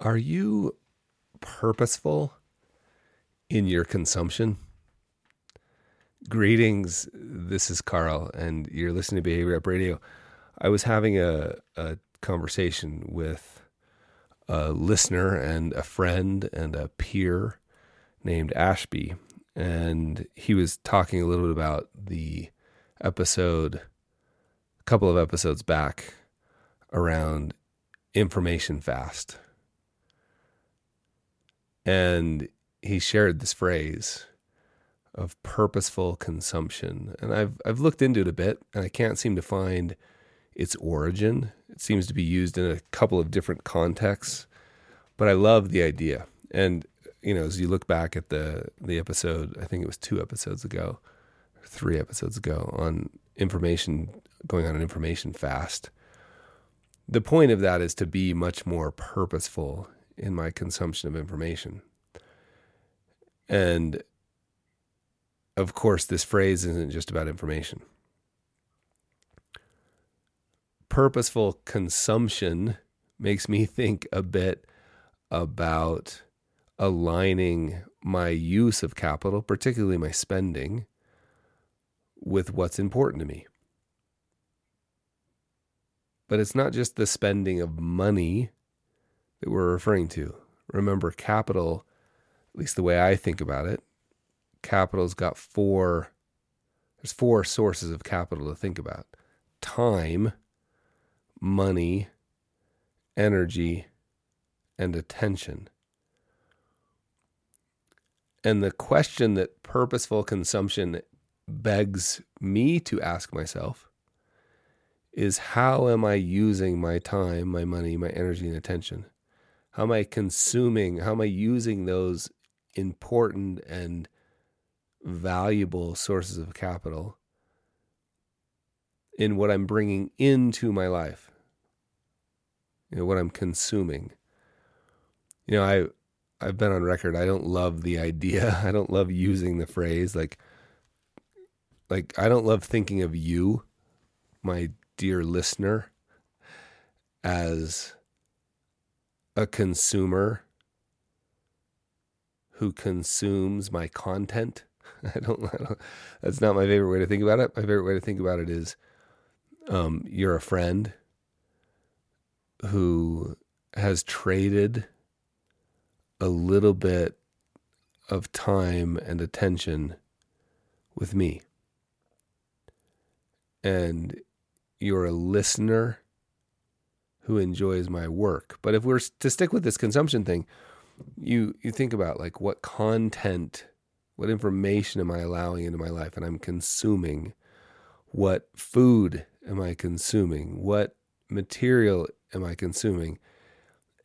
Are you purposeful in your consumption? Greetings. This is Carl, and you're listening to Behavior Gap Radio. I was having a, a conversation with a listener and a friend and a peer named Ashby, and he was talking a little bit about the episode, a couple of episodes back, around information fast. And he shared this phrase of purposeful consumption. And I've I've looked into it a bit and I can't seem to find its origin. It seems to be used in a couple of different contexts, but I love the idea. And you know, as you look back at the the episode, I think it was two episodes ago, three episodes ago on information going on an information fast. The point of that is to be much more purposeful in my consumption of information. And of course, this phrase isn't just about information. Purposeful consumption makes me think a bit about aligning my use of capital, particularly my spending, with what's important to me. But it's not just the spending of money that we're referring to. Remember, capital, at least the way I think about it, capital's got four, there's four sources of capital to think about time, money, energy, and attention. And the question that purposeful consumption begs me to ask myself is how am I using my time, my money, my energy, and attention? How am I consuming? How am I using those important and valuable sources of capital in what I'm bringing into my life? You know, what I'm consuming. You know, I I've been on record. I don't love the idea. I don't love using the phrase like like I don't love thinking of you, my dear listener, as a consumer who consumes my content. I don't, I don't, That's not my favorite way to think about it. My favorite way to think about it is, um, you're a friend who has traded a little bit of time and attention with me. And you're a listener who enjoys my work. But if we're to stick with this consumption thing, you you think about like what content, what information am I allowing into my life and I'm consuming? What food am I consuming? What material am I consuming?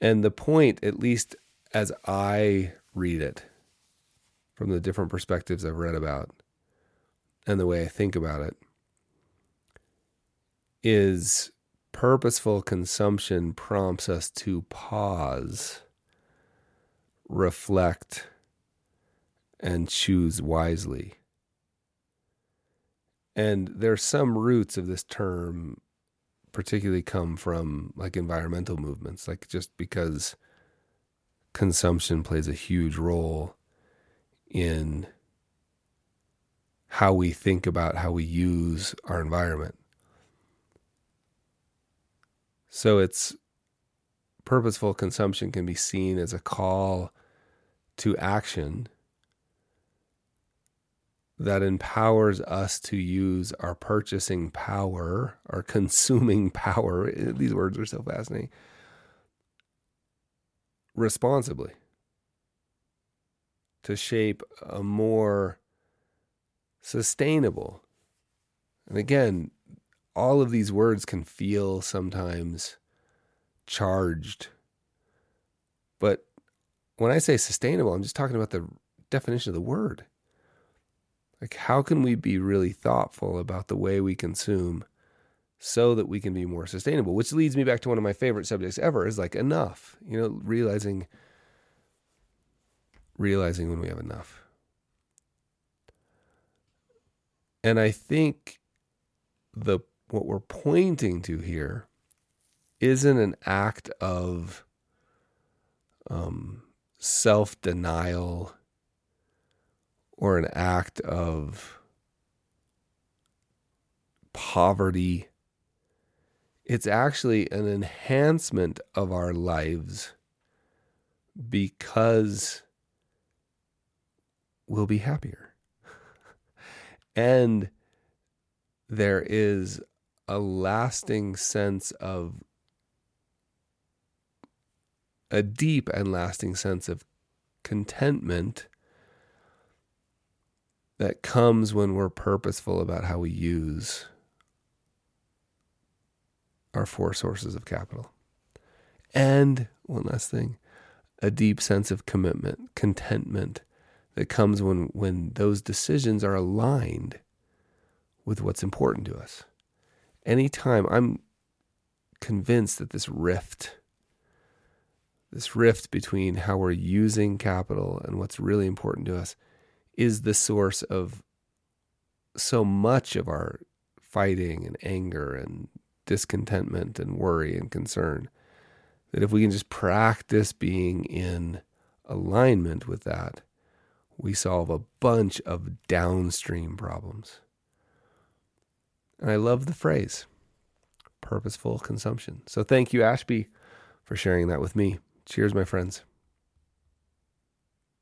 And the point, at least as I read it, from the different perspectives I've read about and the way I think about it, is purposeful consumption prompts us to pause, reflect, and choose wisely. And there's some roots of this term particularly come from like environmental movements, like just because consumption plays a huge role in how we think about how we use our environment. So it's purposeful consumption can be seen as a call to action that empowers us to use our purchasing power, our consuming power. These words are so fascinating. Responsibly to shape a more sustainable. And again, all of these words can feel sometimes charged. But when I say sustainable, I'm just talking about the definition of the word. Like, how can we be really thoughtful about the way we consume so that we can be more sustainable? Which leads me back to one of my favorite subjects ever is like enough, you know, realizing realizing when we have enough. And I think the what we're pointing to here isn't an act of um, self denial or an act of poverty. It's actually an enhancement of our lives because we'll be happier. and there is a lasting sense of a deep and lasting sense of contentment that comes when we're purposeful about how we use our four sources of capital. And one last thing a deep sense of commitment, contentment that comes when, when those decisions are aligned with what's important to us. Anytime I'm convinced that this rift, this rift between how we're using capital and what's really important to us, is the source of so much of our fighting and anger and discontentment and worry and concern. That if we can just practice being in alignment with that, we solve a bunch of downstream problems. And I love the phrase purposeful consumption. So thank you, Ashby, for sharing that with me. Cheers, my friends.